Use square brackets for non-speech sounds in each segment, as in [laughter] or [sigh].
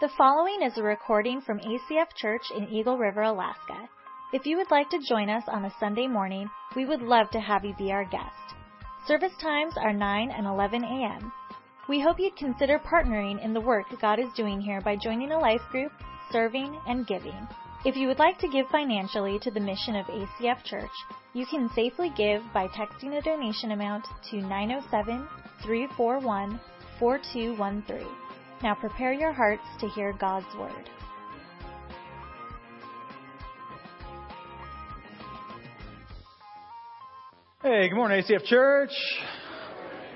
The following is a recording from ACF Church in Eagle River, Alaska. If you would like to join us on a Sunday morning, we would love to have you be our guest. Service times are 9 and 11 a.m. We hope you'd consider partnering in the work God is doing here by joining a life group, serving, and giving. If you would like to give financially to the mission of ACF Church, you can safely give by texting a donation amount to 907 341 4213. Now prepare your hearts to hear God's Word. Hey, good morning, ACF Church.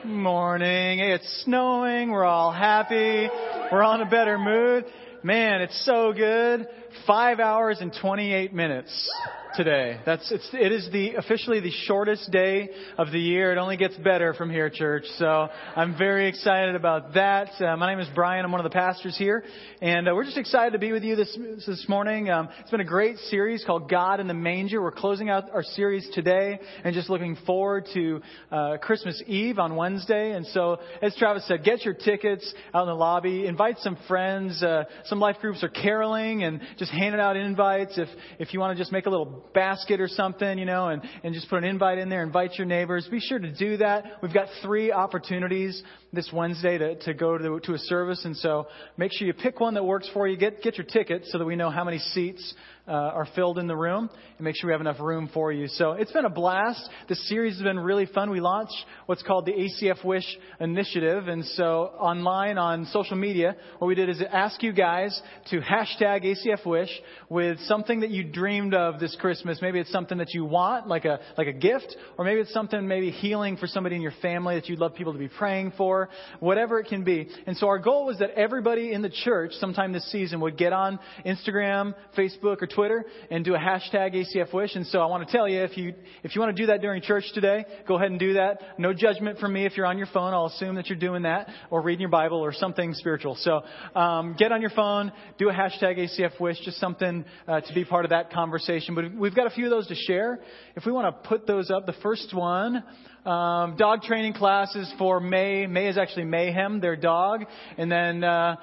Morning. Hey, it's snowing. We're all happy. We're in a better mood. Man, it's so good. Five hours and 28 minutes today. That's it's it is the officially the shortest day of the year. It only gets better from here, church. So I'm very excited about that. Uh, my name is Brian. I'm one of the pastors here, and uh, we're just excited to be with you this this morning. Um, it's been a great series called God in the Manger. We're closing out our series today, and just looking forward to uh, Christmas Eve on Wednesday. And so, as Travis said, get your tickets out in the lobby. Invite some friends. Uh, some life groups are caroling and just handing out invites. If if you want to just make a little basket or something, you know, and, and just put an invite in there, invite your neighbors. Be sure to do that. We've got three opportunities this Wednesday to, to go to, to a service, and so make sure you pick one that works for you. Get, get your ticket so that we know how many seats uh, are filled in the room and make sure we have enough room for you. So it's been a blast. The series has been really fun. We launched what's called the ACF Wish Initiative. And so online on social media, what we did is ask you guys to hashtag ACF Wish with something that you dreamed of this Christmas. Maybe it's something that you want, like a, like a gift, or maybe it's something maybe healing for somebody in your family that you'd love people to be praying for, whatever it can be. And so our goal was that everybody in the church sometime this season would get on Instagram, Facebook, or Twitter Twitter and do a hashtag ACF Wish. And so I want to tell you, if you, if you want to do that during church today, go ahead and do that. No judgment from me if you're on your phone. I'll assume that you're doing that or reading your Bible or something spiritual. So, um, get on your phone, do a hashtag ACF Wish, just something uh, to be part of that conversation. But we've got a few of those to share. If we want to put those up, the first one, um, dog training classes for May. May is actually Mayhem, their dog. And then uh,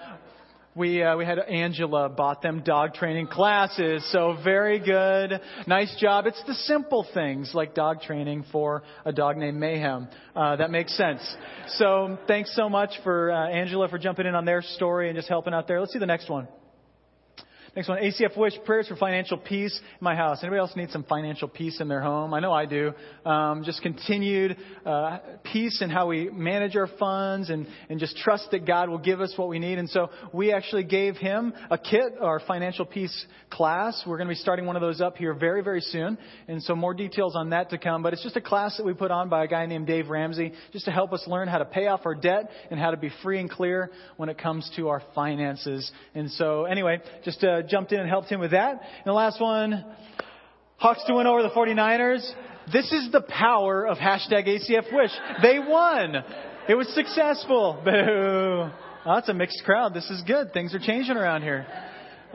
we uh, we had Angela bought them dog training classes. So very good, nice job. It's the simple things like dog training for a dog named Mayhem uh, that makes sense. So thanks so much for uh, Angela for jumping in on their story and just helping out there. Let's see the next one. Next one, ACF Wish prayers for financial peace in my house. Anybody else need some financial peace in their home? I know I do. Um, just continued uh, peace in how we manage our funds and, and just trust that God will give us what we need. And so we actually gave him a kit, our financial peace class. We're going to be starting one of those up here very, very soon. And so more details on that to come. But it's just a class that we put on by a guy named Dave Ramsey just to help us learn how to pay off our debt and how to be free and clear when it comes to our finances. And so anyway, just uh, jumped in and helped him with that. And the last one, Hawks to win over the 49ers. This is the power of hashtag ACF Wish. They won. It was successful. Boo. Oh, that's a mixed crowd. This is good. Things are changing around here.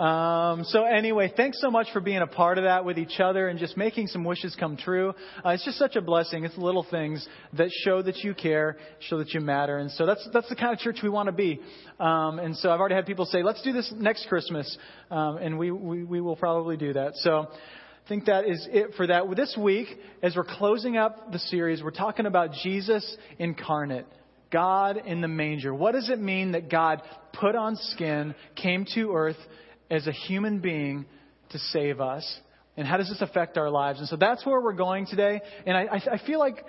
Um, so anyway, thanks so much for being a part of that with each other and just making some wishes come true. Uh, it's just such a blessing. It's little things that show that you care, show that you matter, and so that's that's the kind of church we want to be. Um, and so I've already had people say, "Let's do this next Christmas," um, and we, we we will probably do that. So. I think that is it for that. This week, as we're closing up the series, we're talking about Jesus incarnate. God in the manger. What does it mean that God put on skin, came to earth, as a human being to save us? And how does this affect our lives? And so that's where we're going today. And I, I, feel like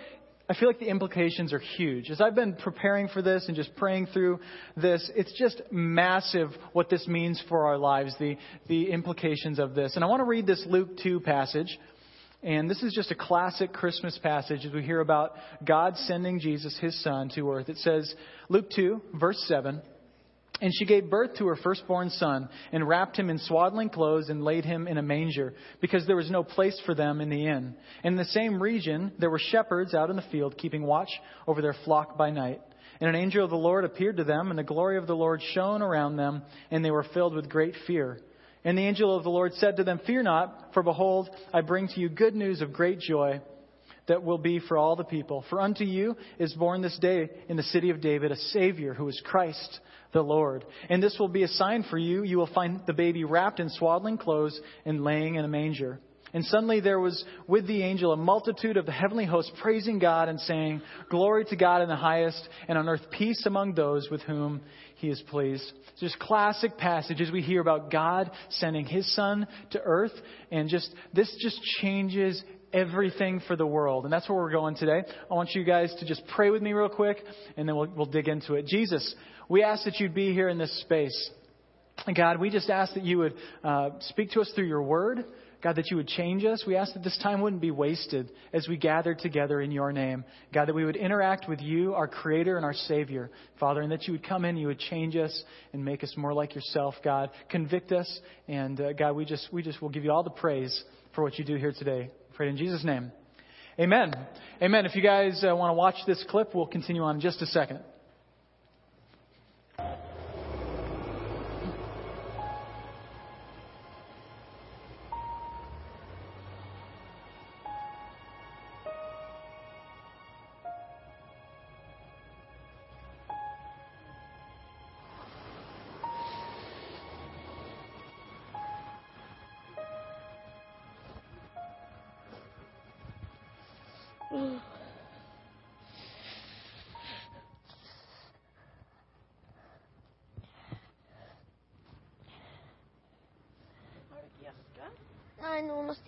I feel like the implications are huge. As I've been preparing for this and just praying through this, it's just massive what this means for our lives, the, the implications of this. And I want to read this Luke 2 passage. And this is just a classic Christmas passage as we hear about God sending Jesus, his son, to earth. It says, Luke 2, verse 7. And she gave birth to her firstborn son, and wrapped him in swaddling clothes, and laid him in a manger, because there was no place for them in the inn. In the same region, there were shepherds out in the field, keeping watch over their flock by night. And an angel of the Lord appeared to them, and the glory of the Lord shone around them, and they were filled with great fear. And the angel of the Lord said to them, Fear not, for behold, I bring to you good news of great joy that will be for all the people. For unto you is born this day in the city of David a Savior who is Christ the Lord. And this will be a sign for you. You will find the baby wrapped in swaddling clothes and laying in a manger. And suddenly there was with the angel a multitude of the heavenly hosts praising God and saying, Glory to God in the highest, and on earth peace among those with whom he is pleased. So just classic passages we hear about God sending his son to earth, and just this just changes everything for the world. And that's where we're going today. I want you guys to just pray with me real quick, and then we'll, we'll dig into it. Jesus, we ask that you'd be here in this space. God, we just ask that you would uh, speak to us through your word. God, that you would change us. We ask that this time wouldn't be wasted as we gather together in your name. God, that we would interact with you, our Creator and our Savior, Father, and that you would come in, you would change us and make us more like yourself, God. Convict us, and uh, God, we just, we just will give you all the praise for what you do here today. Pray in Jesus' name. Amen. Amen. If you guys uh, want to watch this clip, we'll continue on in just a second.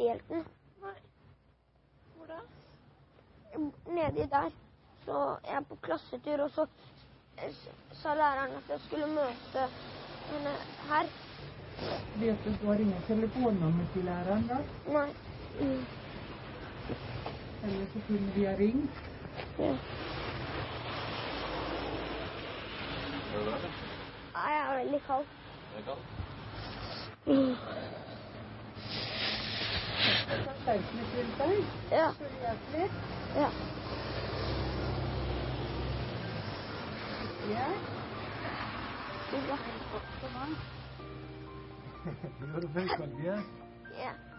Har. Nei. Hvor da? Nedi der. Så jeg er på klassetur, og så sa læreren at jeg skulle møte henne her. Vet du du har ingen telefonnummer til læreren da? Nei. Mm. Eller så kunne vi ha ringt. Ja. Nei, jeg er veldig kald. Er det kald? deg. Ja. Ja. Ja. Ja. ja.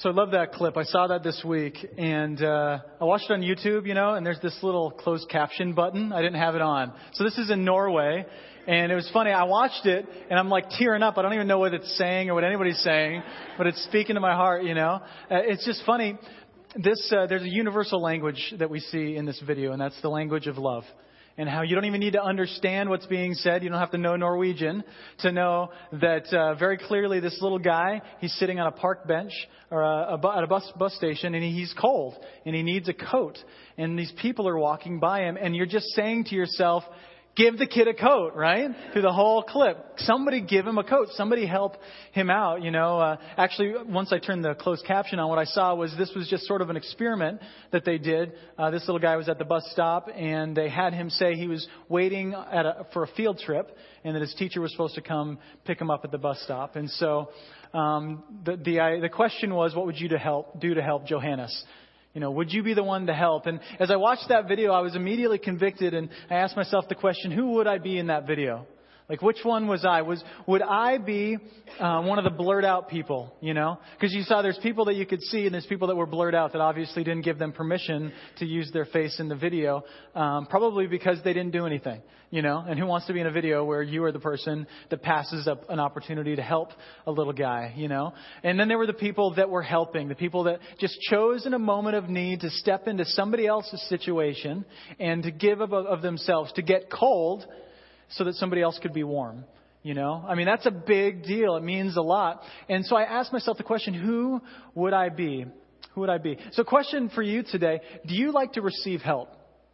So I love that clip. I saw that this week, and uh, I watched it on YouTube, you know, and there's this little closed caption button. I didn't have it on. So this is in Norway, and it was funny. I watched it, and I'm like tearing up. I don't even know what it's saying or what anybody's saying, but it's speaking to my heart, you know. Uh, it's just funny. This uh, there's a universal language that we see in this video, and that's the language of love and how you don't even need to understand what's being said. You don't have to know Norwegian to know that uh, very clearly this little guy, he's sitting on a park bench or a, a bu- at a bus, bus station and he's cold and he needs a coat. And these people are walking by him and you're just saying to yourself, give the kid a coat, right? Through the whole clip. Somebody give him a coat. Somebody help him out, you know. Uh, actually, once I turned the closed caption on, what I saw was this was just sort of an experiment that they did. Uh, this little guy was at the bus stop and they had him say he was waiting at a, for a field trip and that his teacher was supposed to come pick him up at the bus stop. And so, um, the, the, I, the question was, what would you to help, do to help Johannes? You know, would you be the one to help? And as I watched that video, I was immediately convicted and I asked myself the question, who would I be in that video? Like, which one was I? Was would I be uh, one of the blurred out people? You know, because you saw there's people that you could see, and there's people that were blurred out that obviously didn't give them permission to use their face in the video, um, probably because they didn't do anything. You know, and who wants to be in a video where you are the person that passes up an opportunity to help a little guy? You know, and then there were the people that were helping, the people that just chose in a moment of need to step into somebody else's situation and to give of, of themselves, to get cold so that somebody else could be warm. You know, I mean, that's a big deal. It means a lot. And so I asked myself the question, who would I be? Who would I be? So question for you today, do you like to receive help?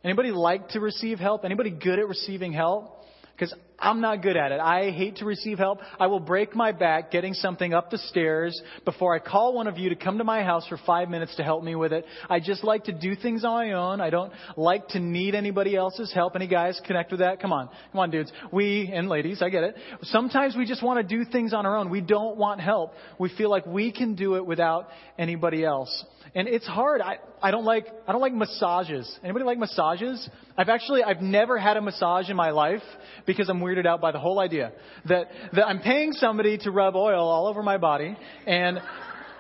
Anybody like to receive help? Anybody good at receiving help? Because I'm not good at it. I hate to receive help. I will break my back getting something up the stairs before I call one of you to come to my house for five minutes to help me with it. I just like to do things on my own. I don't like to need anybody else's help. Any guys connect with that? Come on. Come on, dudes. We, and ladies, I get it. Sometimes we just want to do things on our own. We don't want help. We feel like we can do it without anybody else. And it's hard. I, I don't like, I don't like massages. Anybody like massages? I've actually, I've never had a massage in my life because I'm weirded out by the whole idea that, that I'm paying somebody to rub oil all over my body and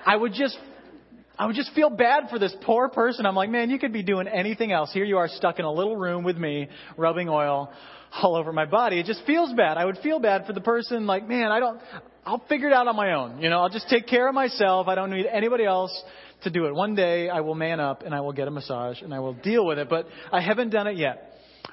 I would just I would just feel bad for this poor person. I'm like, man, you could be doing anything else. Here you are stuck in a little room with me, rubbing oil all over my body. It just feels bad. I would feel bad for the person, like, man, I don't, I'll figure it out on my own. You know, I'll just take care of myself. I don't need anybody else to do it. One day I will man up and I will get a massage and I will deal with it, but I haven't done it yet.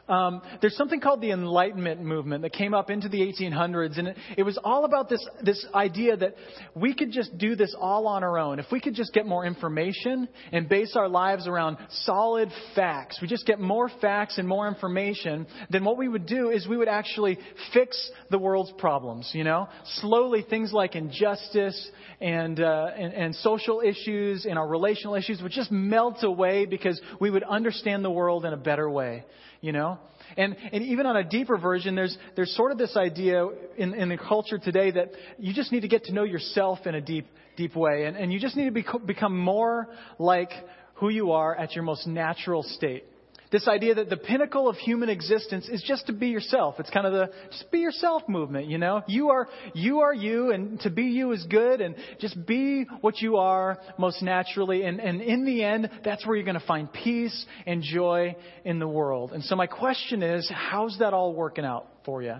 Um, there's something called the Enlightenment movement that came up into the 1800s, and it, it was all about this this idea that we could just do this all on our own. If we could just get more information and base our lives around solid facts, we just get more facts and more information, then what we would do is we would actually fix the world's problems. You know, slowly things like injustice and uh, and, and social issues and our relational issues would just melt away because we would understand the world in a better way you know? And, and even on a deeper version, there's, there's sort of this idea in, in the culture today that you just need to get to know yourself in a deep, deep way. And, and you just need to be, become more like who you are at your most natural state. This idea that the pinnacle of human existence is just to be yourself. It's kind of the just be yourself movement, you know? You are you are you and to be you is good and just be what you are most naturally and, and in the end that's where you're going to find peace and joy in the world. And so my question is, how's that all working out for you?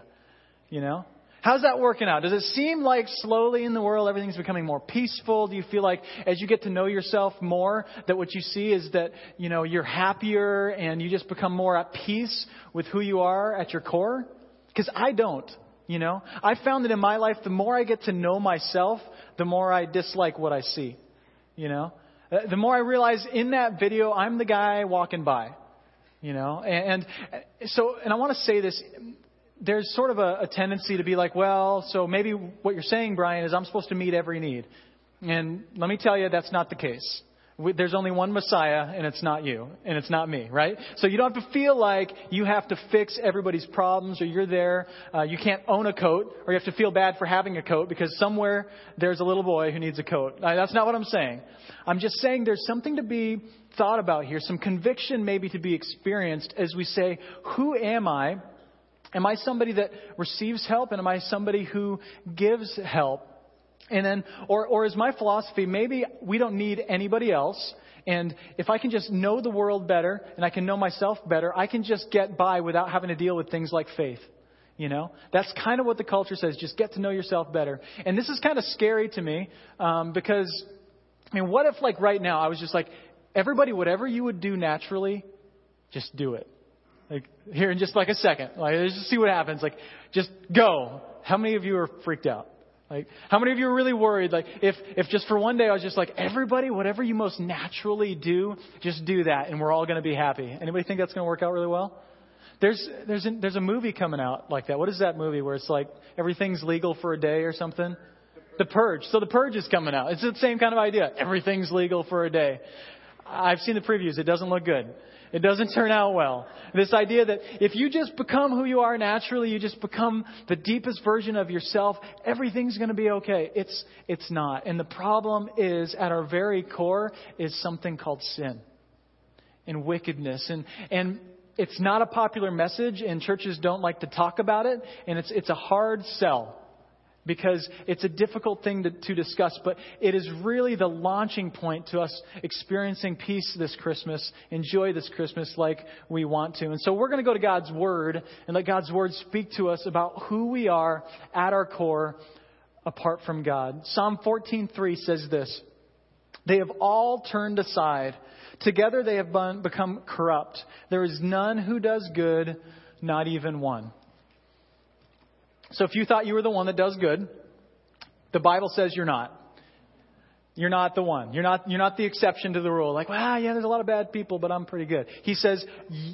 You know? How's that working out? Does it seem like slowly in the world everything's becoming more peaceful? Do you feel like as you get to know yourself more that what you see is that, you know, you're happier and you just become more at peace with who you are at your core? Because I don't, you know. I found that in my life the more I get to know myself, the more I dislike what I see, you know. Uh, the more I realize in that video I'm the guy walking by, you know. And, and so and I want to say this there's sort of a, a tendency to be like, well, so maybe what you're saying, Brian, is I'm supposed to meet every need. And let me tell you, that's not the case. There's only one Messiah, and it's not you, and it's not me, right? So you don't have to feel like you have to fix everybody's problems, or you're there. Uh, you can't own a coat, or you have to feel bad for having a coat because somewhere there's a little boy who needs a coat. Uh, that's not what I'm saying. I'm just saying there's something to be thought about here, some conviction maybe to be experienced as we say, who am I? Am I somebody that receives help and am I somebody who gives help? And then, or, or is my philosophy, maybe we don't need anybody else. And if I can just know the world better and I can know myself better, I can just get by without having to deal with things like faith. You know, that's kind of what the culture says. Just get to know yourself better. And this is kind of scary to me um, because, I mean, what if like right now I was just like, everybody, whatever you would do naturally, just do it. Like here in just like a second. Like let's just see what happens. Like just go. How many of you are freaked out? Like how many of you are really worried? Like if if just for one day I was just like everybody, whatever you most naturally do, just do that, and we're all going to be happy. Anybody think that's going to work out really well? There's there's a, there's a movie coming out like that. What is that movie where it's like everything's legal for a day or something? The Purge. So The Purge is coming out. It's the same kind of idea. Everything's legal for a day. I've seen the previews. It doesn't look good. It doesn't turn out well. This idea that if you just become who you are naturally, you just become the deepest version of yourself, everything's going to be okay. It's, it's not. And the problem is, at our very core, is something called sin and wickedness. And, and it's not a popular message, and churches don't like to talk about it, and it's, it's a hard sell because it's a difficult thing to, to, discuss, but it is really the launching point to us experiencing peace this Christmas, enjoy this Christmas like we want to. And so we're going to go to God's Word and let God's Word speak to us about who we are at our core apart from God. Psalm 14:3 says this: They have all turned aside; together they have become corrupt. There is none who does good, not even one. So if you thought you were the one that does good, the Bible says you're not. You're not the one. You're not, you're not the exception to the rule. Like, well, yeah, there's a lot of bad people, but I'm pretty good. He says,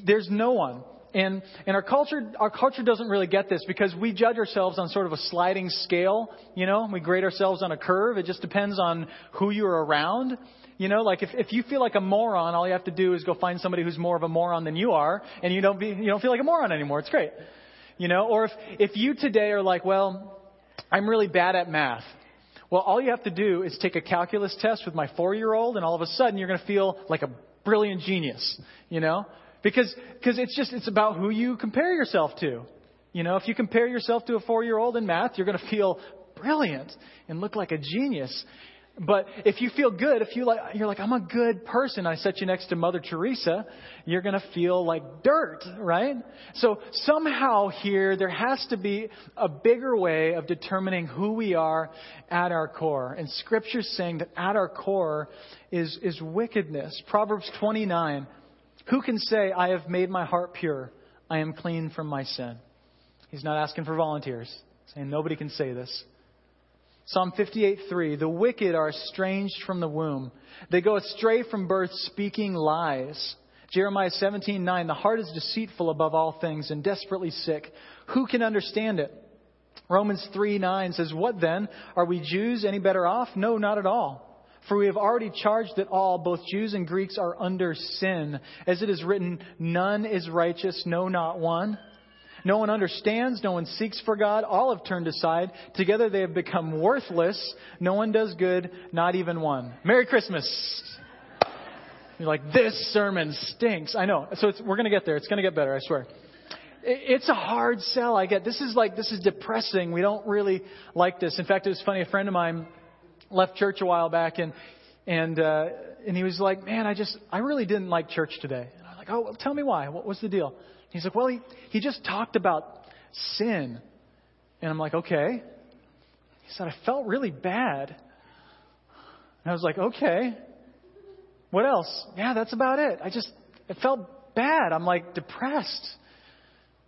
there's no one. And, and our culture, our culture doesn't really get this because we judge ourselves on sort of a sliding scale. You know, we grade ourselves on a curve. It just depends on who you're around. You know, like if, if you feel like a moron, all you have to do is go find somebody who's more of a moron than you are, and you don't be, you don't feel like a moron anymore. It's great. You know, or if, if you today are like, well, I'm really bad at math. Well, all you have to do is take a calculus test with my four year old, and all of a sudden you're going to feel like a brilliant genius, you know? Because, because it's just, it's about who you compare yourself to. You know, if you compare yourself to a four year old in math, you're going to feel brilliant and look like a genius. But if you feel good, if you like, you're like, I'm a good person. I set you next to Mother Teresa. You're going to feel like dirt, right? So somehow here, there has to be a bigger way of determining who we are at our core. And Scripture's saying that at our core is, is wickedness. Proverbs 29. Who can say, I have made my heart pure? I am clean from my sin. He's not asking for volunteers, saying nobody can say this. Psalm 58:3 The wicked are estranged from the womb. They go astray from birth speaking lies. Jeremiah 17:9 The heart is deceitful above all things and desperately sick. Who can understand it? Romans 3:9 says, What then? Are we Jews any better off? No, not at all. For we have already charged that all, both Jews and Greeks, are under sin. As it is written, None is righteous, no, not one. No one understands. No one seeks for God. All have turned aside. Together they have become worthless. No one does good, not even one. Merry Christmas. You're like, this sermon stinks. I know. So we're going to get there. It's going to get better, I swear. It's a hard sell. I get this is like this is depressing. We don't really like this. In fact, it was funny. A friend of mine left church a while back, and and uh, and he was like, "Man, I just I really didn't like church today." And I'm like, "Oh, well, tell me why. What was the deal?" He's like, well, he, he just talked about sin. And I'm like, okay. He said, I felt really bad. And I was like, okay. What else? Yeah, that's about it. I just, it felt bad. I'm like depressed.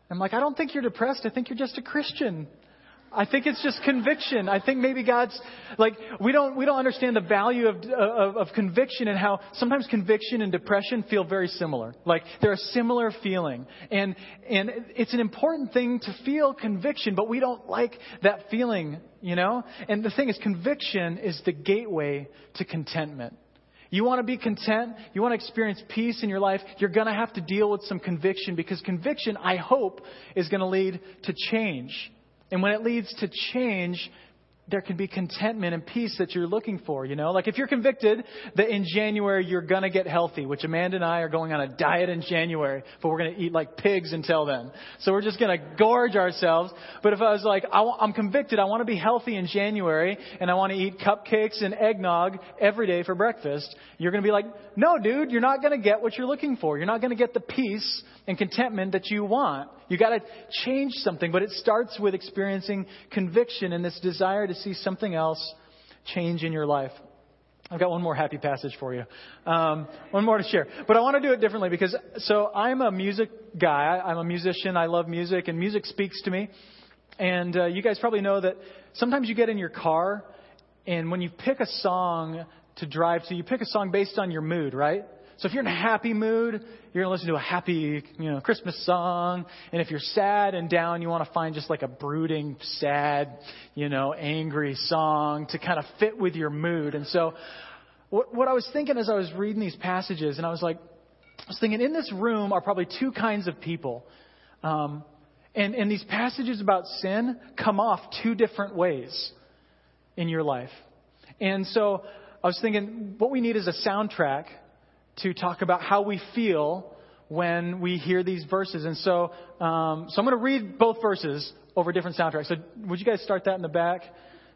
I'm like, I don't think you're depressed. I think you're just a Christian. I think it's just conviction. I think maybe God's like we don't we don't understand the value of, of, of conviction and how sometimes conviction and depression feel very similar. Like they're a similar feeling, and and it's an important thing to feel conviction, but we don't like that feeling, you know. And the thing is, conviction is the gateway to contentment. You want to be content, you want to experience peace in your life, you're going to have to deal with some conviction because conviction, I hope, is going to lead to change. And when it leads to change, there can be contentment and peace that you're looking for, you know? Like if you're convicted that in January you're to get healthy, which Amanda and I are going on a diet in January, but we're to eat like pigs until then. So we're just to gorge ourselves. But if I was like, I'm convicted, I want to be healthy in January, and I want to eat cupcakes and eggnog every day for breakfast, you're to be like, no, dude, you're not to get what you're looking for. You're not to get the peace and contentment that you want. You got to change something, but it starts with experiencing conviction and this desire to see something else change in your life. I've got one more happy passage for you. Um, one more to share. But I want to do it differently because, so I'm a music guy. I'm a musician. I love music and music speaks to me. And uh, you guys probably know that sometimes you get in your car and when you pick a song to drive to, you pick a song based on your mood, right? So if you're in a happy mood, you're going to listen to a happy, you know, Christmas song. And if you're sad and down, you want to find just like a brooding, sad, you know, angry song to kind of fit with your mood. And so what, what I was thinking as I was reading these passages, and I was like, I was thinking in this room are probably two kinds of people. Um, and, and these passages about sin come off two different ways in your life. And so I was thinking what we need is a soundtrack to talk about how we feel when we hear these verses. And so, um, so I'm going to read both verses over different soundtracks. So would you guys start that in the back,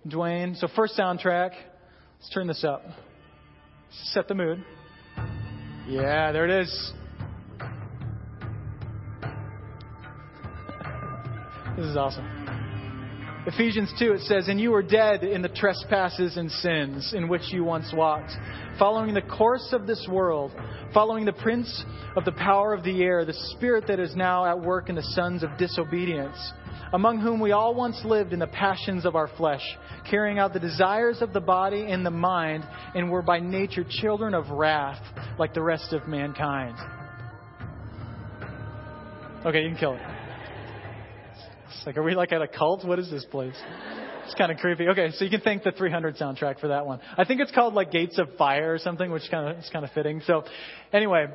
Dwayne? So first soundtrack. Let's turn this up. Set the mood. Yeah, there it is. This is awesome. Ephesians 2, it says, And you were dead in the trespasses and sins in which you once walked, following the course of this world, following the prince of the power of the air, the spirit that is now at work in the sons of disobedience, among whom we all once lived in the passions of our flesh, carrying out the desires of the body and the mind, and were by nature children of wrath, like the rest of mankind. Okay, you can kill it. It's like, are we like at a cult? What is this place? It's kind of creepy. Okay, so you can thank the 300 soundtrack for that one. I think it's called like Gates of Fire or something, which kind of is kind of fitting. So, anyway,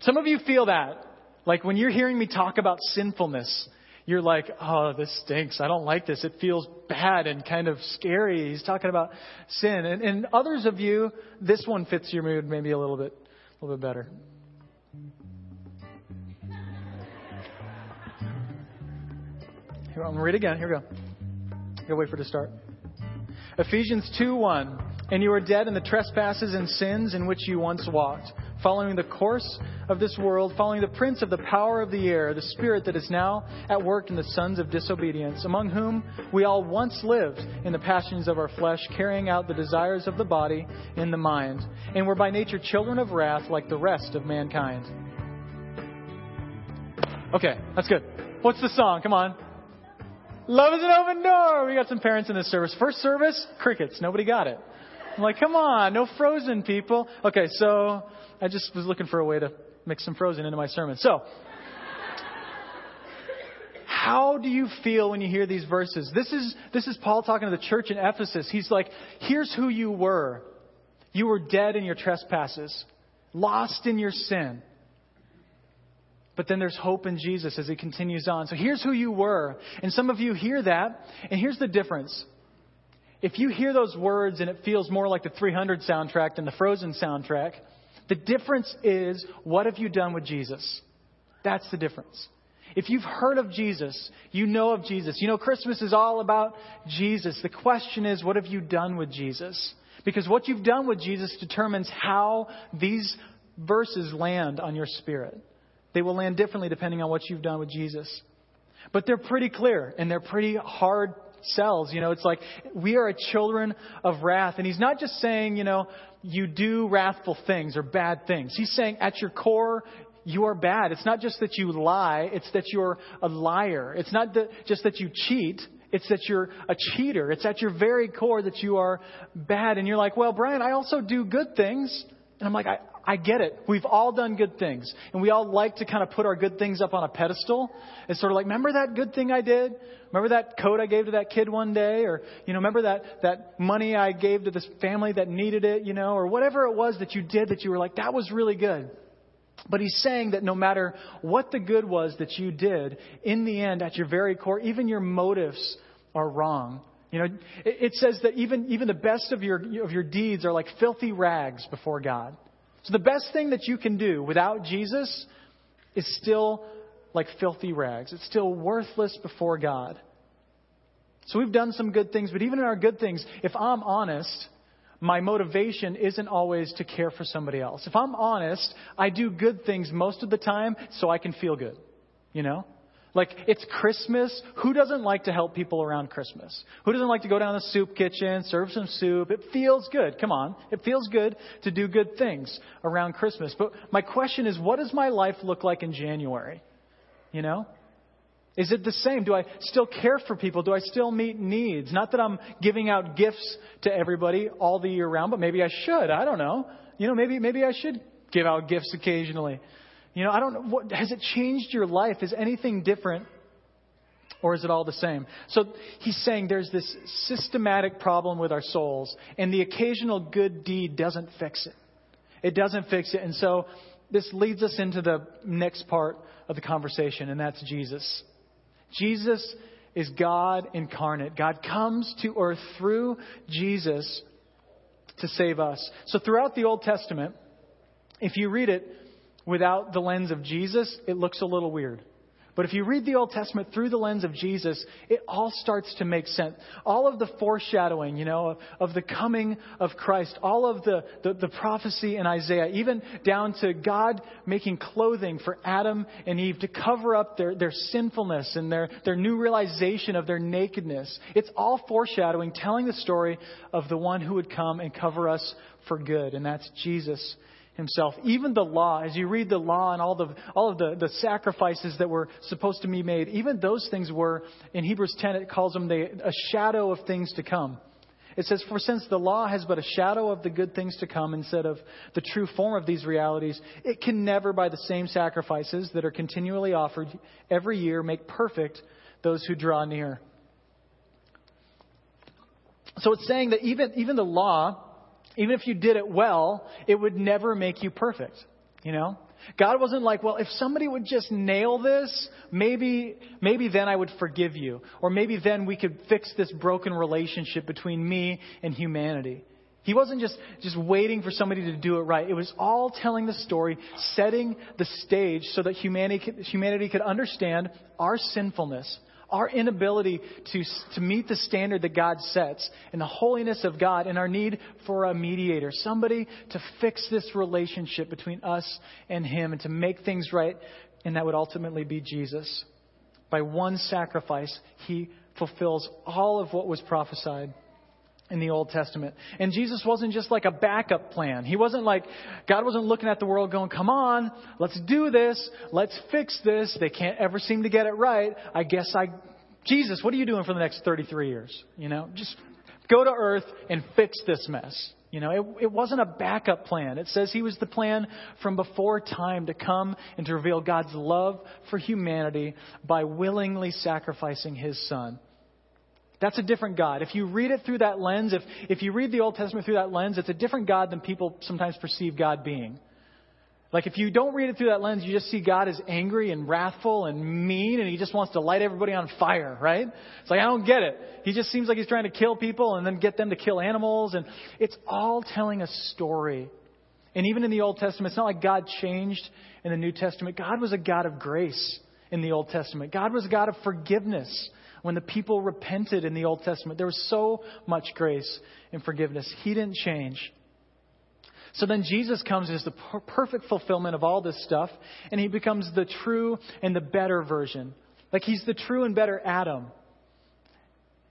some of you feel that, like when you're hearing me talk about sinfulness, you're like, oh, this stinks. I don't like this. It feels bad and kind of scary. He's talking about sin, and, and others of you, this one fits your mood maybe a little bit, a little bit better. I'm going to read again. Here we go. Gotta wait for it to start. Ephesians 2 1. And you are dead in the trespasses and sins in which you once walked, following the course of this world, following the prince of the power of the air, the spirit that is now at work in the sons of disobedience, among whom we all once lived in the passions of our flesh, carrying out the desires of the body and the mind, and were by nature children of wrath like the rest of mankind. Okay, that's good. What's the song? Come on. Love is an open door. We got some parents in this service. First service, crickets. Nobody got it. I'm like, come on, no frozen people. Okay, so I just was looking for a way to mix some frozen into my sermon. So, how do you feel when you hear these verses? This is, this is Paul talking to the church in Ephesus. He's like, here's who you were. You were dead in your trespasses, lost in your sin. But then there's hope in Jesus as he continues on. So here's who you were. And some of you hear that, and here's the difference. If you hear those words and it feels more like the 300 soundtrack than the Frozen soundtrack, the difference is what have you done with Jesus? That's the difference. If you've heard of Jesus, you know of Jesus. You know Christmas is all about Jesus. The question is, what have you done with Jesus? Because what you've done with Jesus determines how these verses land on your spirit. They will land differently depending on what you've done with Jesus. But they're pretty clear and they're pretty hard sells. You know, it's like we are a children of wrath. And he's not just saying, you know, you do wrathful things or bad things. He's saying at your core, you are bad. It's not just that you lie, it's that you're a liar. It's not that, just that you cheat. It's that you're a cheater. It's at your very core that you are bad. And you're like, well, Brian, I also do good things. And I'm like, I, I get it. We've all done good things. And we all like to kind of put our good things up on a pedestal. It's sort of like, remember that good thing I did? Remember that coat I gave to that kid one day? Or, you know, remember that, that money I gave to this family that needed it, you know? Or whatever it was that you did that you were like, that was really good. But he's saying that no matter what the good was that you did, in the end, at your very core, even your motives are wrong. You know, it says that even, even the best of your, of your deeds are like filthy rags before God. So the best thing that you can do without Jesus is still like filthy rags. It's still worthless before God. So we've done some good things, but even in our good things, if I'm honest, my motivation isn't always to care for somebody else. If I'm honest, I do good things most of the time so I can feel good. You know? Like, it's Christmas. Who doesn't like to help people around Christmas? Who doesn't like to go down to the soup kitchen, serve some soup? It feels good. Come on. It feels good to do good things around Christmas. But my question is, what does my life look like in January? You know? Is it the same? Do I still care for people? Do I still meet needs? Not that I'm giving out gifts to everybody all the year round, but maybe I should. I don't know. You know, maybe, maybe I should give out gifts occasionally. You know, I don't know. What, has it changed your life? Is anything different? Or is it all the same? So he's saying there's this systematic problem with our souls, and the occasional good deed doesn't fix it. It doesn't fix it. And so this leads us into the next part of the conversation, and that's Jesus. Jesus is God incarnate. God comes to earth through Jesus to save us. So throughout the Old Testament, if you read it, without the lens of Jesus, it looks a little weird. But if you read the Old Testament through the lens of Jesus, it all starts to make sense. All of the foreshadowing, you know, of, of the coming of Christ, all of the, the, the, prophecy in Isaiah, even down to God making clothing for Adam and Eve to cover up their, their sinfulness and their, their new realization of their nakedness. It's all foreshadowing, telling the story of the one who would come and cover us for good, and that's Jesus himself. Even the law, as you read the law and all, the, all of the, the sacrifices that were supposed to be made, even those things were, in Hebrews 10, it calls them the, a shadow of things to come. It says, For since the law has but a shadow of the good things to come instead of the true form of these realities, it can never, by the same sacrifices that are continually offered every year, make perfect those who draw near. So it's saying that even, even the law even if you did it well, it would never make you perfect. You know? God wasn't like, well, if somebody would just nail this, maybe, maybe then I would forgive you. Or maybe then we could fix this broken relationship between me and humanity. He wasn't just, just waiting for somebody to do it right. It was all telling the story, setting the stage so that humanity, humanity could understand our sinfulness, our inability to, to meet the standard that God sets and the holiness of God and our need for a mediator, somebody to fix this relationship between us and Him and to make things right, and that would ultimately be Jesus. By one sacrifice, He fulfills all of what was prophesied in the Old Testament. And Jesus wasn't just like a backup plan. He wasn't like, God wasn't looking at the world going, come on, let's do this, let's fix this. They can't ever seem to get it right. I guess I, Jesus, what are you doing for the next 33 years? You know, just go to earth and fix this mess. You know, it, it wasn't a backup plan. It says he was the plan from before time to come and to reveal God's love for humanity by willingly sacrificing his son. That's a different God. If you read it through that lens, if, if you read the Old Testament through that lens, it's a different God than people sometimes perceive God being. Like if you don't read it through that lens, you just see God as angry and wrathful and mean and he just wants to light everybody on fire, right? It's like, I don't get it. He just seems like he's trying to kill people and then get them to kill animals and it's all telling a story. And even in the Old Testament, it's not like God changed in the New Testament. God was a God of grace in the Old Testament. God was a God of forgiveness when the people repented in the Old Testament. There was so much grace and forgiveness. He didn't change. So then Jesus comes as the per- perfect fulfillment of all this stuff, and he becomes the true and the better version. Like he's the true and better Adam.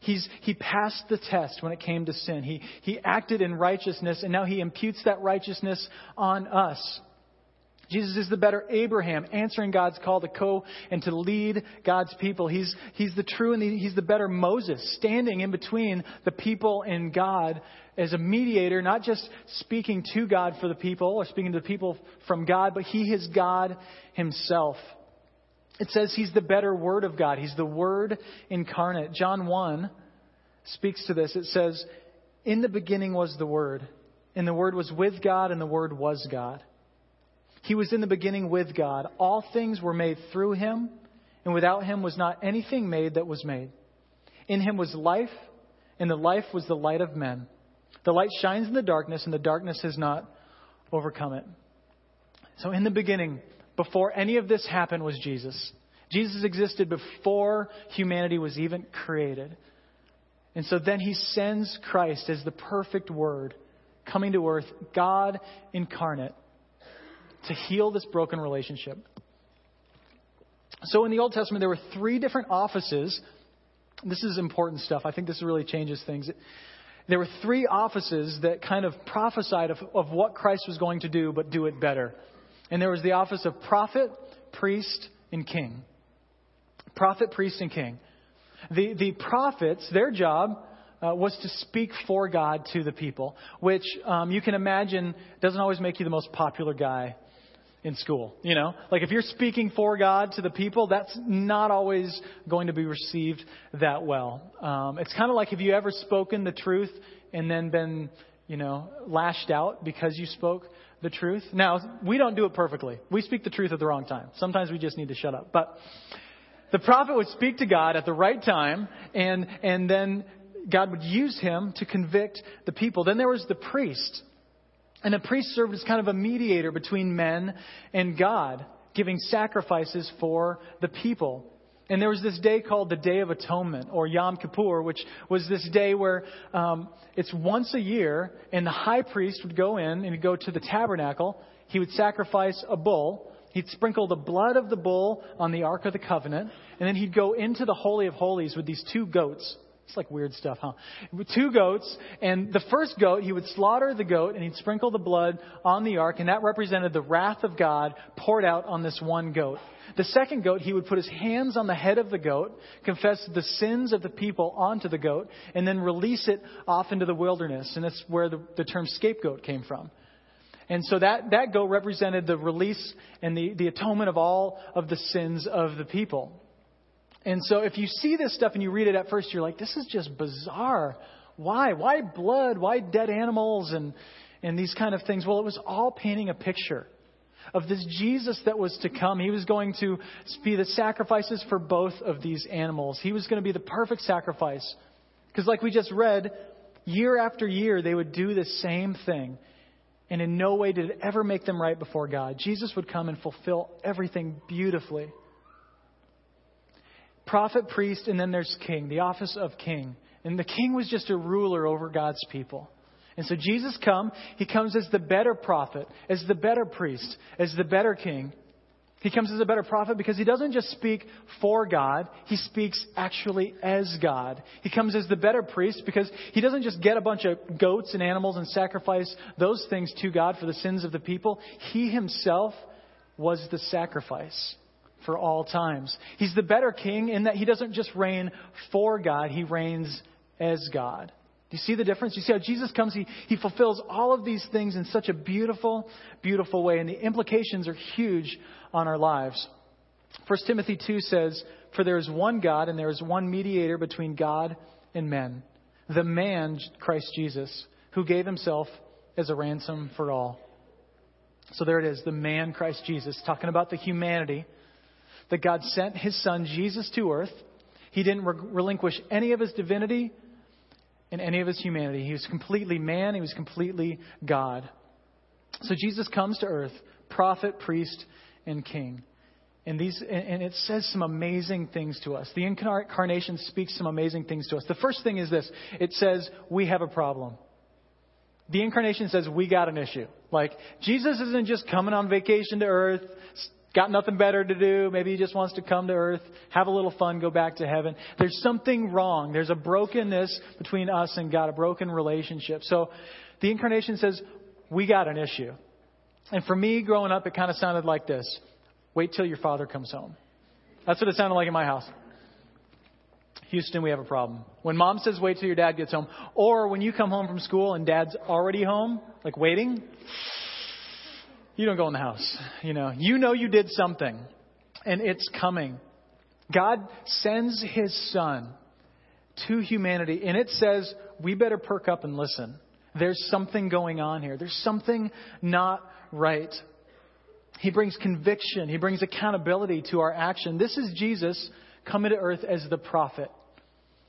He's, he passed the test when it came to sin. He, he acted in righteousness, and now he imputes that righteousness on us. Jesus is the better Abraham, answering God's call to go and to lead God's people. He's, he's the true and the, he's the better Moses, standing in between the people and God as a mediator, not just speaking to God for the people or speaking to the people from God, but he is God himself. It says he's the better Word of God. He's the Word incarnate. John 1 speaks to this. It says, In the beginning was the Word, and the Word was with God, and the Word was God. He was in the beginning with God. All things were made through him, and without him was not anything made that was made. In him was life, and the life was the light of men. The light shines in the darkness, and the darkness has not overcome it. So, in the beginning, before any of this happened, was Jesus. Jesus existed before humanity was even created. And so then he sends Christ as the perfect word coming to earth, God incarnate to heal this broken relationship. So in the Old Testament, there were three different offices. This is important stuff. I think this really changes things. There were three offices that kind of prophesied of, of what Christ was going to do, but do it better. And there was the office of prophet, priest, and king. Prophet, priest, and king. The, the prophets, their job uh, was to speak for God to the people, which um, you can imagine doesn't always make you the most popular guy in school. You know, like if you're speaking for God to the people, that's not always going to be received that well. Um, it's kind of like have you ever spoken the truth and then been, you know, lashed out because you spoke the truth? Now, we don't do it perfectly. We speak the truth at the wrong time. Sometimes we just need to shut up. But the prophet would speak to God at the right time, and and then God would use him to convict the people. Then there was the priest And the priest served as kind of a mediator between men and God, giving sacrifices for the people. And there was this day called the Day of Atonement, or Yom Kippur, which was this day where um, it's once a year, and the high priest would go in and he'd go to the tabernacle. He would sacrifice a bull. He'd sprinkle the blood of the bull on the Ark of the Covenant, and then he'd go into the Holy of Holies with these two goats. It's like weird stuff, huh? Two goats, and the first goat, he would slaughter the goat, and he'd sprinkle the blood on the ark, and that represented the wrath of God poured out on this one goat. The second goat, he would put his hands on the head of the goat, confess the sins of the people onto the goat, and then release it off into the wilderness. And that's where the, the term scapegoat came from. And so that, that goat represented the release and the, the atonement of all of the sins of the people. And so if you see this stuff and you read it at first, you're like, this is just bizarre. Why? Why blood? Why dead animals and, and these kind of things? Well, it was all painting a picture of this Jesus that was to come. He was going to be the sacrifices for both of these animals. He was going to be the perfect sacrifice. Because, like we just read, year after year, they would do the same thing. And in no way did it ever make them right before God. Jesus would come and fulfill everything beautifully prophet, priest, and then there's king, the office of king. And the king was just a ruler over God's people. And so Jesus come, he comes as the better prophet, as the better priest, as the better king. He comes as a better prophet because he doesn't just speak for God, he speaks actually as God. He comes as the better priest because he doesn't just get a bunch of goats and animals and sacrifice those things to God for the sins of the people. He himself was the sacrifice for all times. He's the better king in that he doesn't just reign for God, he reigns as God. Do you see the difference? You see how Jesus comes, he, he fulfills all of these things in such a beautiful, beautiful way, and the implications are huge on our lives. 1 Timothy 2 says, For there is one God, and there is one mediator between God and men, the man, Christ Jesus, who gave himself as a ransom for all. So there it is, the man, Christ Jesus, talking about the humanity that God sent his son Jesus to earth. He didn't re- relinquish any of his divinity and any of his humanity. He was completely man, he was completely God. So Jesus comes to earth, prophet, priest, and king. And these and it says some amazing things to us. The incarnation speaks some amazing things to us. The first thing is this. It says we have a problem. The incarnation says we got an issue. Like Jesus isn't just coming on vacation to earth, got nothing better to do. Maybe he just wants to come to earth, have a little fun, go back to heaven. There's something wrong. There's a brokenness between us and God, a broken relationship. So the incarnation says, we got an issue. And for me, growing up, it kind of sounded like this wait till your father comes home. That's what it sounded like in my house. Houston, we have a problem. When mom says wait till your dad gets home, or when you come home from school and dad's already home, like waiting, you don't go in the house. You know, you know you did something, and it's coming. God sends His Son to humanity, and it says we better perk up and listen. There's something going on here. There's something not right. He brings conviction. He brings accountability to our action. This is Jesus coming to earth as the prophet.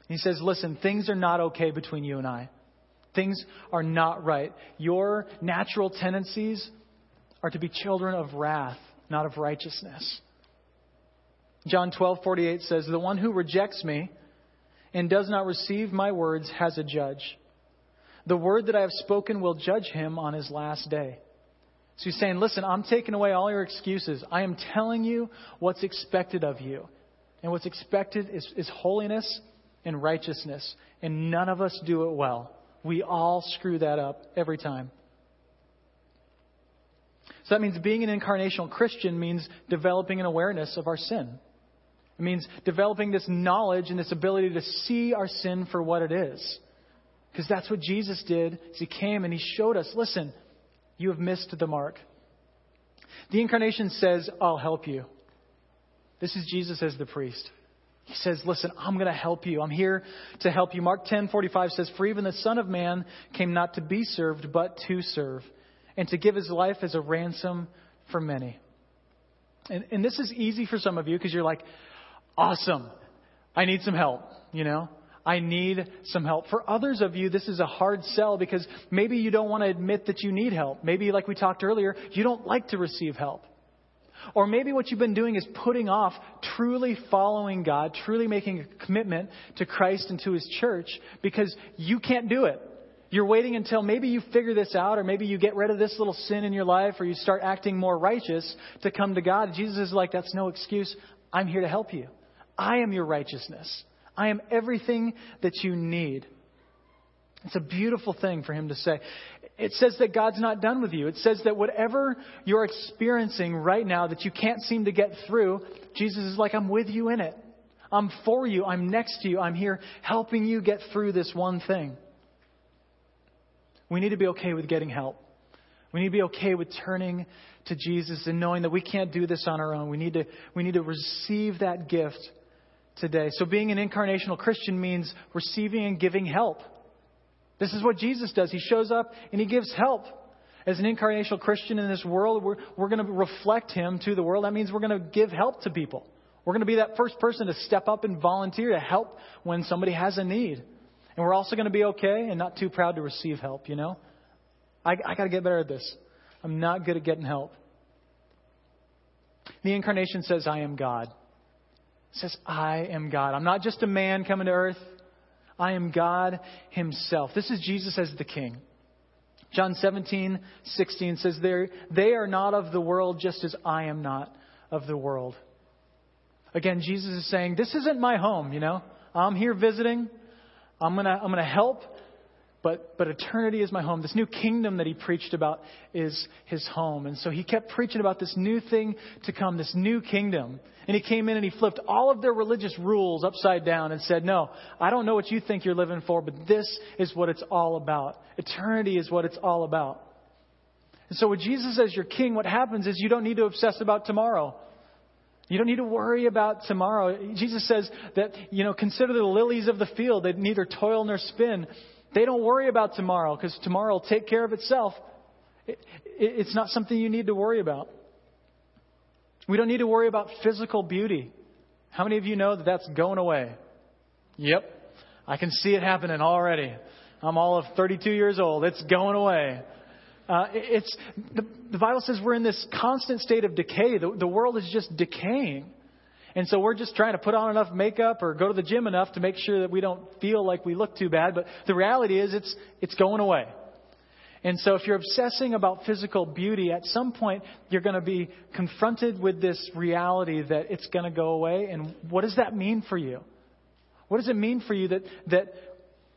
He says, Listen, things are not okay between you and I. Things are not right. Your natural tendencies are to be children of wrath, not of righteousness. John 12:48 says, "The one who rejects me and does not receive my words has a judge. The word that I have spoken will judge him on his last day." So he's saying, "Listen, I'm taking away all your excuses. I am telling you what's expected of you. And what's expected is, is holiness and righteousness, and none of us do it well. We all screw that up every time." So that means being an incarnational Christian means developing an awareness of our sin. It means developing this knowledge and this ability to see our sin for what it is. Because that's what Jesus did he came and he showed us listen, you have missed the mark. The incarnation says, I'll help you. This is Jesus as the priest. He says, Listen, I'm going to help you. I'm here to help you. Mark 10 45 says, For even the Son of Man came not to be served, but to serve and to give his life as a ransom for many. And, and this is easy for some of you because you're like, awesome. I need some help, you know? I need some help. For others of you, this is a hard sell because maybe you don't want to admit that you need help. Maybe, like we talked earlier, you don't like to receive help. Or maybe what you've been doing is putting off truly following God, truly making a commitment to Christ and to His church because you can't do it. You're waiting until maybe you figure this out, or maybe you get rid of this little sin in your life, or you start acting more righteous to come to God. Jesus is like, that's no excuse. I'm here to help you. I am your righteousness. I am everything that you need. It's a beautiful thing for him to say. It says that God's not done with you. It says that whatever you're experiencing right now that you can't seem to get through, Jesus is like, I'm with you in it. I'm for you. I'm next to you. I'm here helping you get through this one thing. We need to be okay with getting help. We need to be okay with turning to Jesus and knowing that we can't do this on our own. We need to, we need to receive that gift today. So being an incarnational Christian means receiving and giving help. This is what Jesus does. He shows up and he gives help. As an incarnational Christian in this world, we're, we're going to reflect him to the world. That means we're going to give help to people. We're going to be that first person to step up and volunteer to help when somebody has a need. And we're also going to be okay and not too proud to receive help, you know? I, I got to get better at this. I'm not good at getting help. The incarnation says, I am God. It says, I am God. I'm not just a man coming to earth. I am God Himself. This is Jesus as the King. John 17, 16 says, They are not of the world just as I am not of the world. Again, Jesus is saying, This isn't my home, you know? I'm here visiting. I'm going to I'm going to help, but, but eternity is my home. This new kingdom that he preached about is his home. And so he kept preaching about this new thing to come, this new kingdom. And he came in and he flipped all of their religious rules upside down and said, No, I don't know what you think you're living for, but this is what it's all about. Eternity is what it's all about. And so with Jesus as your king, what happens is you don't need to obsess about tomorrow. You don't need to worry about tomorrow. Jesus says that, you know, consider the lilies of the field. They neither toil nor spin. They don't worry about tomorrow because tomorrow will take care of itself. It, it, it's not something you need to worry about. We don't need to worry about physical beauty. How many of you know that that's going away? Yep. I can see it happening already. I'm all of 32 years old. It's going away. Uh, it's the, the Bible says we're in this constant state of decay. The, the world is just decaying. And so we're just trying to put on enough makeup or go to the gym enough to make sure that we don't feel like we look too bad. But the reality is it's, it's going away. And so if you're obsessing about physical beauty, at some point you're going to be confronted with this reality that it's going to go away. And what does that mean for you? What does it mean for you that, that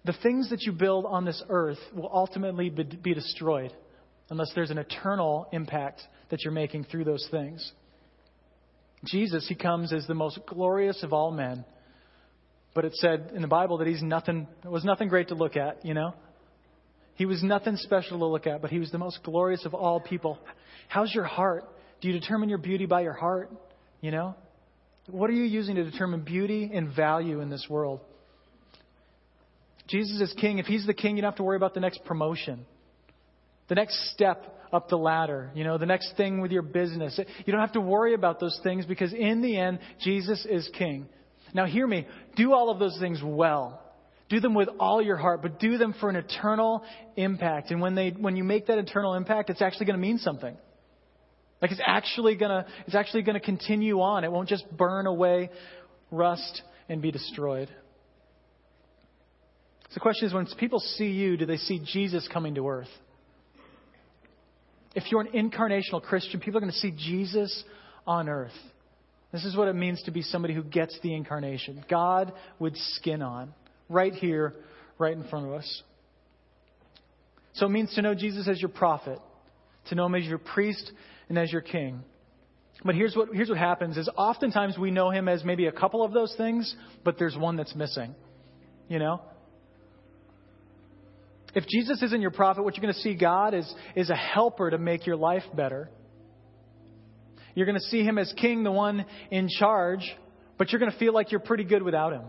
the things that you build on this earth will ultimately be, be destroyed unless there's an eternal impact that you're making through those things? Jesus, he comes as the most glorious of all men. But it said in the Bible that he's nothing, was nothing great to look at, you know? He was nothing special to look at, but he was the most glorious of all people. How's your heart? Do you determine your beauty by your heart? You know? What are you using to determine beauty and value in this world? Jesus is king. If he's the king, you don't have to worry about the next promotion, the next step up the ladder, you know, the next thing with your business. You don't have to worry about those things because in the end, Jesus is king. Now, hear me. Do all of those things well. Do them with all your heart, but do them for an eternal impact. And when they, when you make that eternal impact, it's actually going to mean something. Like it's actually gonna, it's actually gonna continue on. It won't just burn away, rust, and be destroyed. So the question is, when people see you, do they see Jesus coming to earth? If you're an incarnational Christian, people are going to see Jesus on earth. This is what it means to be somebody who gets the incarnation. God with skin on, right here, right in front of us. So it means to know Jesus as your prophet, to know him as your priest and as your king. But here's what, here's what happens is oftentimes we know him as maybe a couple of those things, but there's one that's missing. You know? If Jesus isn't your prophet, what you're going to see God is, is a helper to make your life better. You're going to see him as king, the one in charge, but you're going to feel like you're pretty good without him.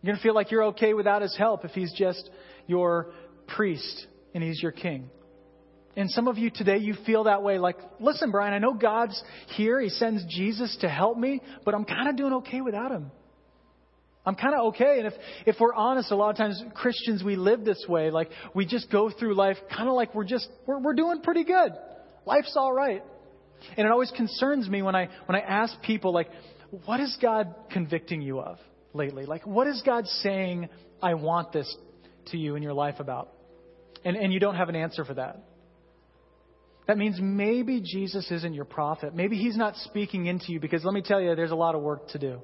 You're going to feel like you're okay without his help if he's just your priest and he's your king. And some of you today, you feel that way like, listen, Brian, I know God's here. He sends Jesus to help me, but I'm kind of doing okay without him. I'm kind of okay. And if, if we're honest, a lot of times Christians, we live this way. Like, we just go through life kind of like we're just, we're, we're doing pretty good. Life's all right. And it always concerns me when I, when I ask people, like, what is God convicting you of lately? Like, what is God saying, I want this to you in your life about? And, and you don't have an answer for that. That means maybe Jesus isn't your prophet. Maybe he's not speaking into you because let me tell you, there's a lot of work to do.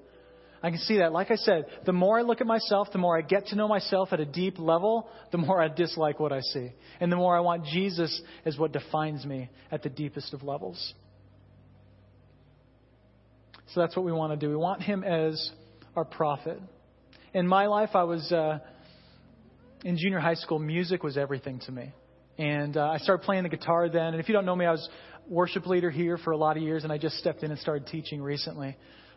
I can see that. Like I said, the more I look at myself, the more I get to know myself at a deep level, the more I dislike what I see. And the more I want Jesus as what defines me at the deepest of levels. So that's what we want to do. We want him as our prophet. In my life, I was uh, in junior high school, music was everything to me. And uh, I started playing the guitar then. And if you don't know me, I was worship leader here for a lot of years, and I just stepped in and started teaching recently.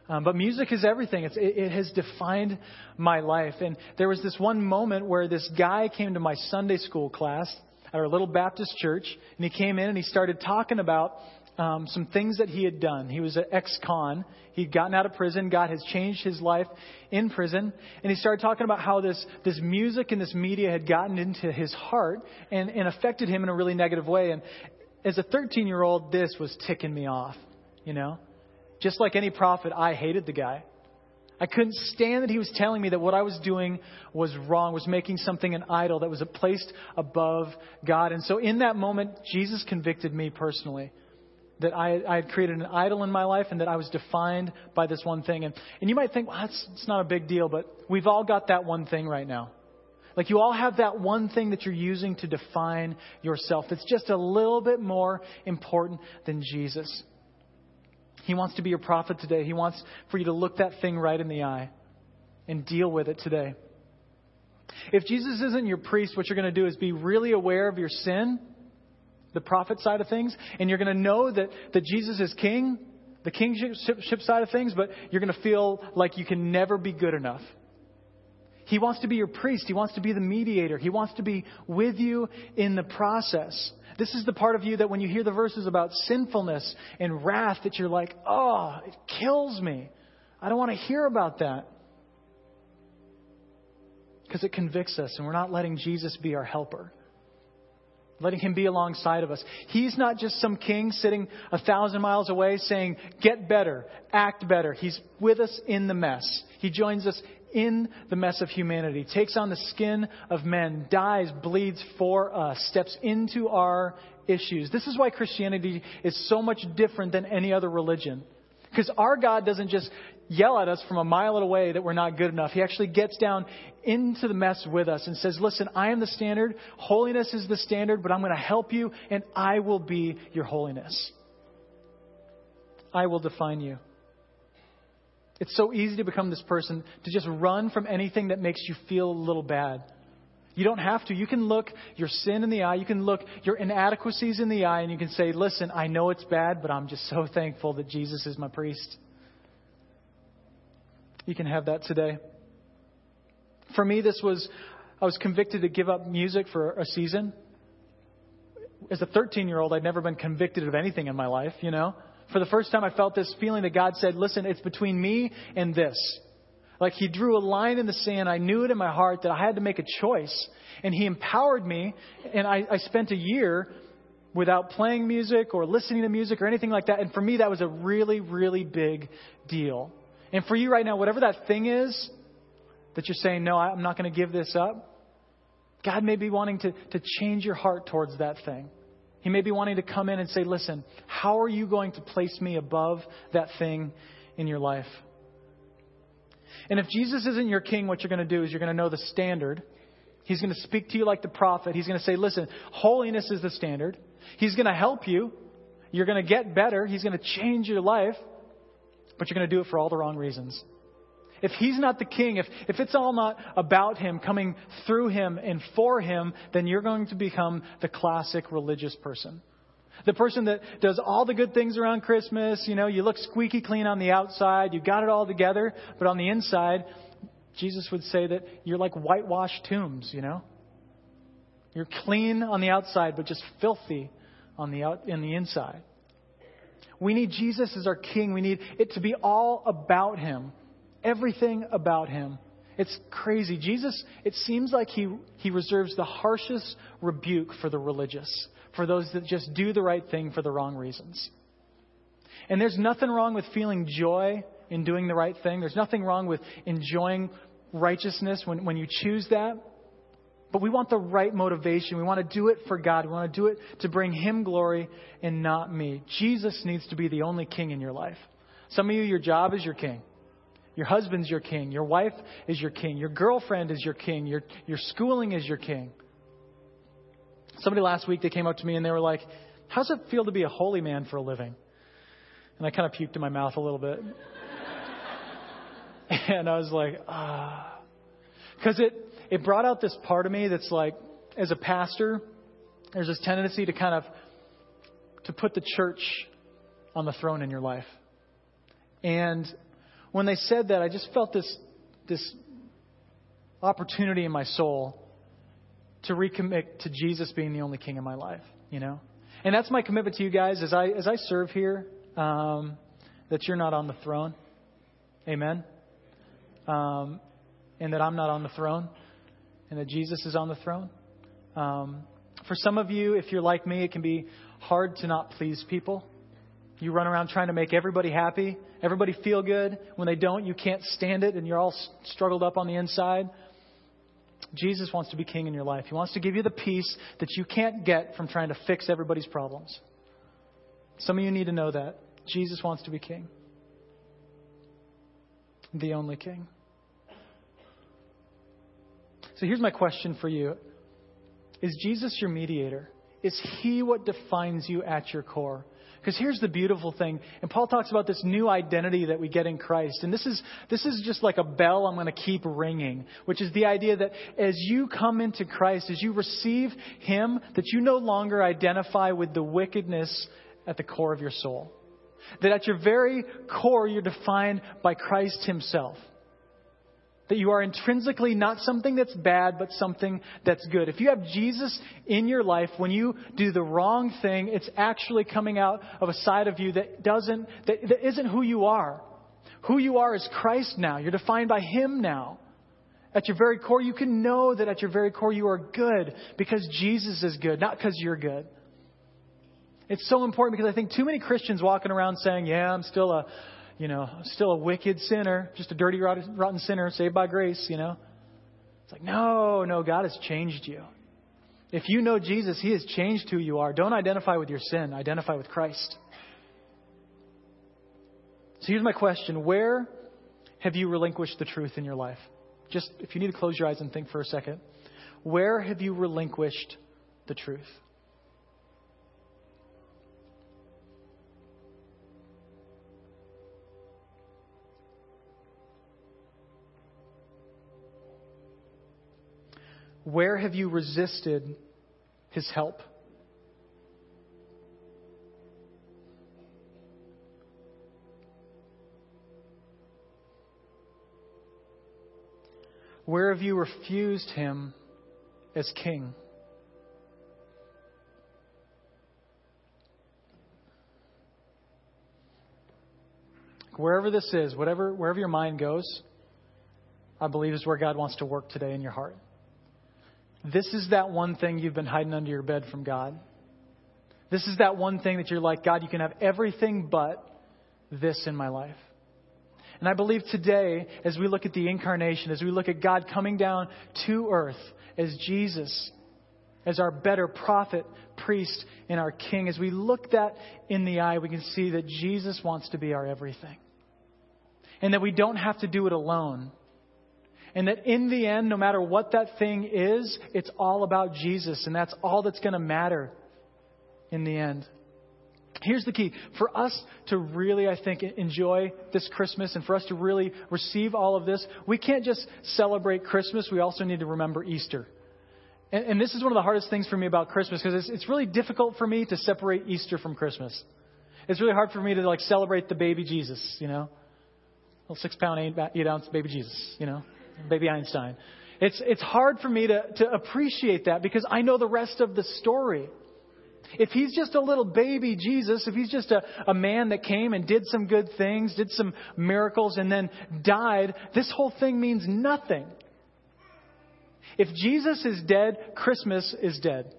Um, but music is everything. It's, it, it has defined my life. And there was this one moment where this guy came to my Sunday school class at our little Baptist church, and he came in and he started talking about um, some things that he had done. He was an ex-con. He'd gotten out of prison. God has changed his life in prison, and he started talking about how this this music and this media had gotten into his heart and, and affected him in a really negative way. And as a 13 year old, this was ticking me off. You know, just like any prophet, I hated the guy. I couldn't stand that he was telling me that what I was doing was wrong, was making something an idol that was placed above God. And so in that moment, Jesus convicted me personally that I, I had created an idol in my life and that I was defined by this one thing. And, and you might think, well, that's, it's not a big deal, but we've all got that one thing right now. Like you all have that one thing that you're using to define yourself that's just a little bit more important than Jesus. He wants to be your prophet today. He wants for you to look that thing right in the eye and deal with it today. If Jesus isn't your priest, what you're going to do is be really aware of your sin, the prophet side of things, and you're going to know that, that Jesus is king, the kingship side of things, but you're going to feel like you can never be good enough. He wants to be your priest. He wants to be the mediator. He wants to be with you in the process. This is the part of you that when you hear the verses about sinfulness and wrath, that you're like, oh, it kills me. I don't want to hear about that. Because it convicts us, and we're not letting Jesus be our helper. Letting him be alongside of us. He's not just some king sitting a thousand miles away saying, get better, act better. He's with us in the mess. He joins us in the mess of humanity, takes on the skin of men, dies, bleeds for us, steps into our issues. This is why Christianity is so much different than any other religion. Because our God doesn't just yell at us from a mile away that we're not good enough. He actually gets down into the mess with us and says, Listen, I am the standard. Holiness is the standard, but I'm going to help you, and I will be your holiness. I will define you. It's so easy to become this person, to just run from anything that makes you feel a little bad. You don't have to. You can look your sin in the eye. You can look your inadequacies in the eye, and you can say, Listen, I know it's bad, but I'm just so [laughs] thankful that Jesus is my priest. You can have that today. For me, this was, I was convicted to give up music for a season. As a 13 year old, I'd never been convicted of anything in my life, you know? For the first time, I felt this feeling that God said, listen, it's between me and this. Like He drew a line in the sand. I knew it in my heart that I had to make a choice. And He empowered me. And I, I spent a year without playing music or listening to music or anything like that. And for me, that was a really, really big deal. And for you right now, whatever that thing is that you're saying, no, I'm not going to give this up, God may be wanting to, to change your heart towards that thing. He may be wanting to come in and say, listen, how are you going to place me above that thing in your life? And if Jesus isn't your king, what you're going to do is you're going to know the standard. He's going to speak to you like the prophet. He's going to say, listen, holiness is the standard. He's going to help you. You're going to get better. He's going to change your life. But you're going to do it for all the wrong reasons if he's not the king, if, if it's all not about him, coming through him and for him, then you're going to become the classic religious person. The person that does all the good things around Christmas, you know, you look squeaky clean on the outside, you got it all together, but on the inside, Jesus would say that you're like whitewashed tombs, you know? You're clean on the outside, but just filthy on the out, in the inside. We need Jesus as our king. We need it to be all about him everything about him. It's crazy. Jesus, it seems like he, he reserves the harshest rebuke for the religious, for those that just do the right thing for the wrong reasons. And there's nothing wrong with feeling joy in doing the right thing. There's nothing wrong with enjoying righteousness when, when you choose that. But we want the right motivation. We want to do it for God. We want to do it to bring Him glory and not me. Jesus needs to be the only king in your life. Some of you, your job is your king. Your husband's your king. Your wife is your king. Your girlfriend is your king. Your, your schooling is your king. Somebody last week, they came up to me and they were like, How's it feel to be a holy man for a living? And I kind of puked in my mouth a little bit. [laughs] and I was like, ah. Because it, it brought out this part of me that's like, as a pastor, there's this tendency to kind of to put the church on the throne in your life. And when they said that, I just felt this this opportunity in my soul to recommit to Jesus being the only king in my life, you know? And that's my commitment to you guys as I as I serve here, um, that you're not on the throne. Amen. Um, and that I'm not on the throne, and that Jesus is on the throne. Um, for some of you, if you're like me, it can be hard to not please people. You run around trying to make everybody happy, everybody feel good. When they don't, you can't stand it, and you're all struggled up on the inside. Jesus wants to be king in your life. He wants to give you the peace that you can't get from trying to fix everybody's problems. Some of you need to know that. Jesus wants to be king, the only king. So here's my question for you Is Jesus your mediator? Is he what defines you at your core? Because here's the beautiful thing, and Paul talks about this new identity that we get in Christ. And this is, this is just like a bell I'm going to keep ringing, which is the idea that as you come into Christ, as you receive Him, that you no longer identify with the wickedness at the core of your soul. That at your very core, you're defined by Christ Himself. That you are intrinsically not something that's bad, but something that's good. If you have Jesus in your life, when you do the wrong thing, it's actually coming out of a side of you that doesn't, that, that isn't who you are. Who you are is Christ now. You're defined by Him now. At your very core, you can know that at your very core you are good because Jesus is good, not because you're good. It's so important because I think too many Christians walking around saying, Yeah, I'm still a you know, still a wicked sinner, just a dirty, rotten sinner saved by grace, you know. It's like, no, no, God has changed you. If you know Jesus, He has changed who you are. Don't identify with your sin, identify with Christ. So here's my question Where have you relinquished the truth in your life? Just if you need to close your eyes and think for a second. Where have you relinquished the truth? Where have you resisted his help? Where have you refused him as king? Wherever this is, whatever, wherever your mind goes, I believe is where God wants to work today in your heart. This is that one thing you've been hiding under your bed from God. This is that one thing that you're like, God, you can have everything but this in my life. And I believe today, as we look at the incarnation, as we look at God coming down to earth as Jesus, as our better prophet, priest, and our king, as we look that in the eye, we can see that Jesus wants to be our everything. And that we don't have to do it alone. And that in the end, no matter what that thing is, it's all about Jesus. And that's all that's going to matter in the end. Here's the key. For us to really, I think, enjoy this Christmas and for us to really receive all of this, we can't just celebrate Christmas. We also need to remember Easter. And, and this is one of the hardest things for me about Christmas because it's, it's really difficult for me to separate Easter from Christmas. It's really hard for me to like celebrate the baby Jesus, you know? Little six pound, eight, eight ounce baby Jesus, you know? Baby Einstein. It's, it's hard for me to, to appreciate that because I know the rest of the story. If he's just a little baby Jesus, if he's just a, a man that came and did some good things, did some miracles, and then died, this whole thing means nothing. If Jesus is dead, Christmas is dead.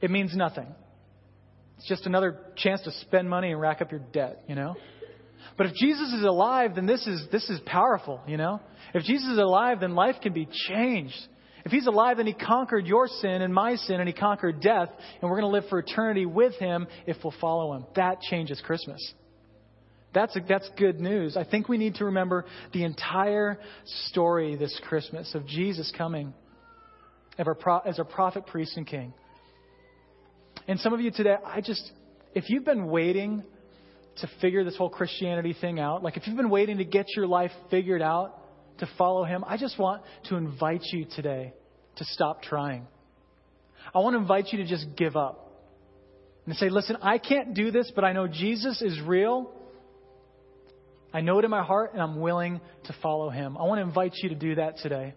It means nothing. It's just another chance to spend money and rack up your debt, you know? But if Jesus is alive, then this is, this is powerful, you know? If Jesus is alive, then life can be changed. If he's alive, then he conquered your sin and my sin, and he conquered death, and we're going to live for eternity with him if we'll follow him. That changes Christmas. That's, a, that's good news. I think we need to remember the entire story this Christmas of Jesus coming as our, as our prophet, priest, and king. And some of you today, I just, if you've been waiting to figure this whole Christianity thing out, like if you've been waiting to get your life figured out, to follow Him, I just want to invite you today to stop trying. I want to invite you to just give up and say, listen, I can't do this, but I know Jesus is real. I know it in my heart, and I'm willing to follow Him. I want to invite you to do that today.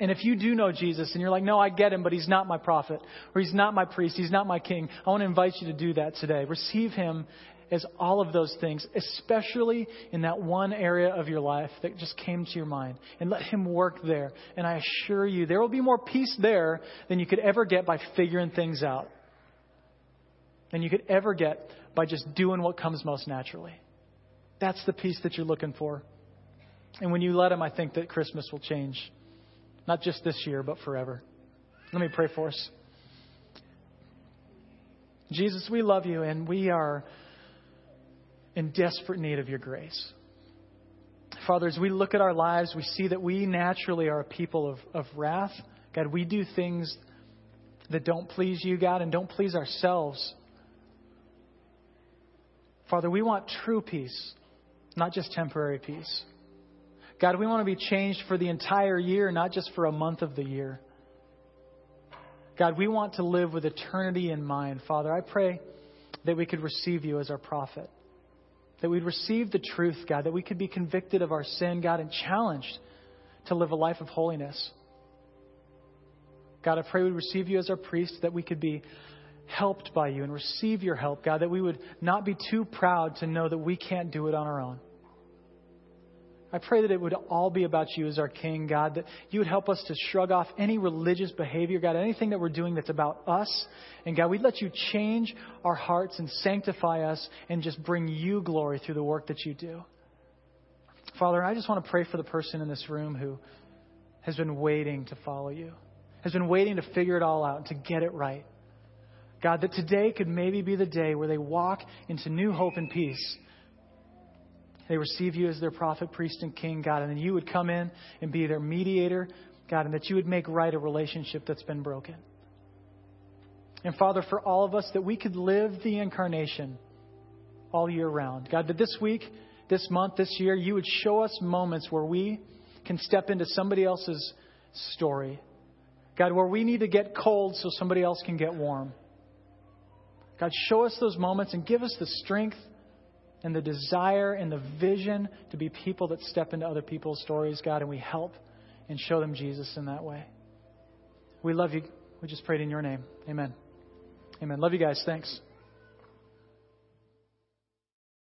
And if you do know Jesus and you're like, no, I get him, but he's not my prophet, or he's not my priest, he's not my king, I want to invite you to do that today. Receive him as all of those things, especially in that one area of your life that just came to your mind, and let him work there. And I assure you, there will be more peace there than you could ever get by figuring things out, than you could ever get by just doing what comes most naturally. That's the peace that you're looking for. And when you let him, I think that Christmas will change. Not just this year, but forever. Let me pray for us. Jesus, we love you and we are in desperate need of your grace. Father, as we look at our lives, we see that we naturally are a people of, of wrath. God, we do things that don't please you, God, and don't please ourselves. Father, we want true peace, not just temporary peace. God, we want to be changed for the entire year, not just for a month of the year. God, we want to live with eternity in mind. Father, I pray that we could receive you as our prophet, that we'd receive the truth, God, that we could be convicted of our sin, God, and challenged to live a life of holiness. God, I pray we'd receive you as our priest, that we could be helped by you and receive your help, God, that we would not be too proud to know that we can't do it on our own. I pray that it would all be about you as our King, God, that you would help us to shrug off any religious behavior, God, anything that we're doing that's about us. And God, we'd let you change our hearts and sanctify us and just bring you glory through the work that you do. Father, I just want to pray for the person in this room who has been waiting to follow you, has been waiting to figure it all out and to get it right. God, that today could maybe be the day where they walk into new hope and peace they receive you as their prophet, priest, and king, God, and then you would come in and be their mediator, God, and that you would make right a relationship that's been broken. And Father, for all of us, that we could live the incarnation all year round. God, that this week, this month, this year, you would show us moments where we can step into somebody else's story. God, where we need to get cold so somebody else can get warm. God, show us those moments and give us the strength and the desire and the vision to be people that step into other people's stories, God, and we help and show them Jesus in that way. We love you. We just prayed in your name. Amen. Amen. Love you guys. Thanks.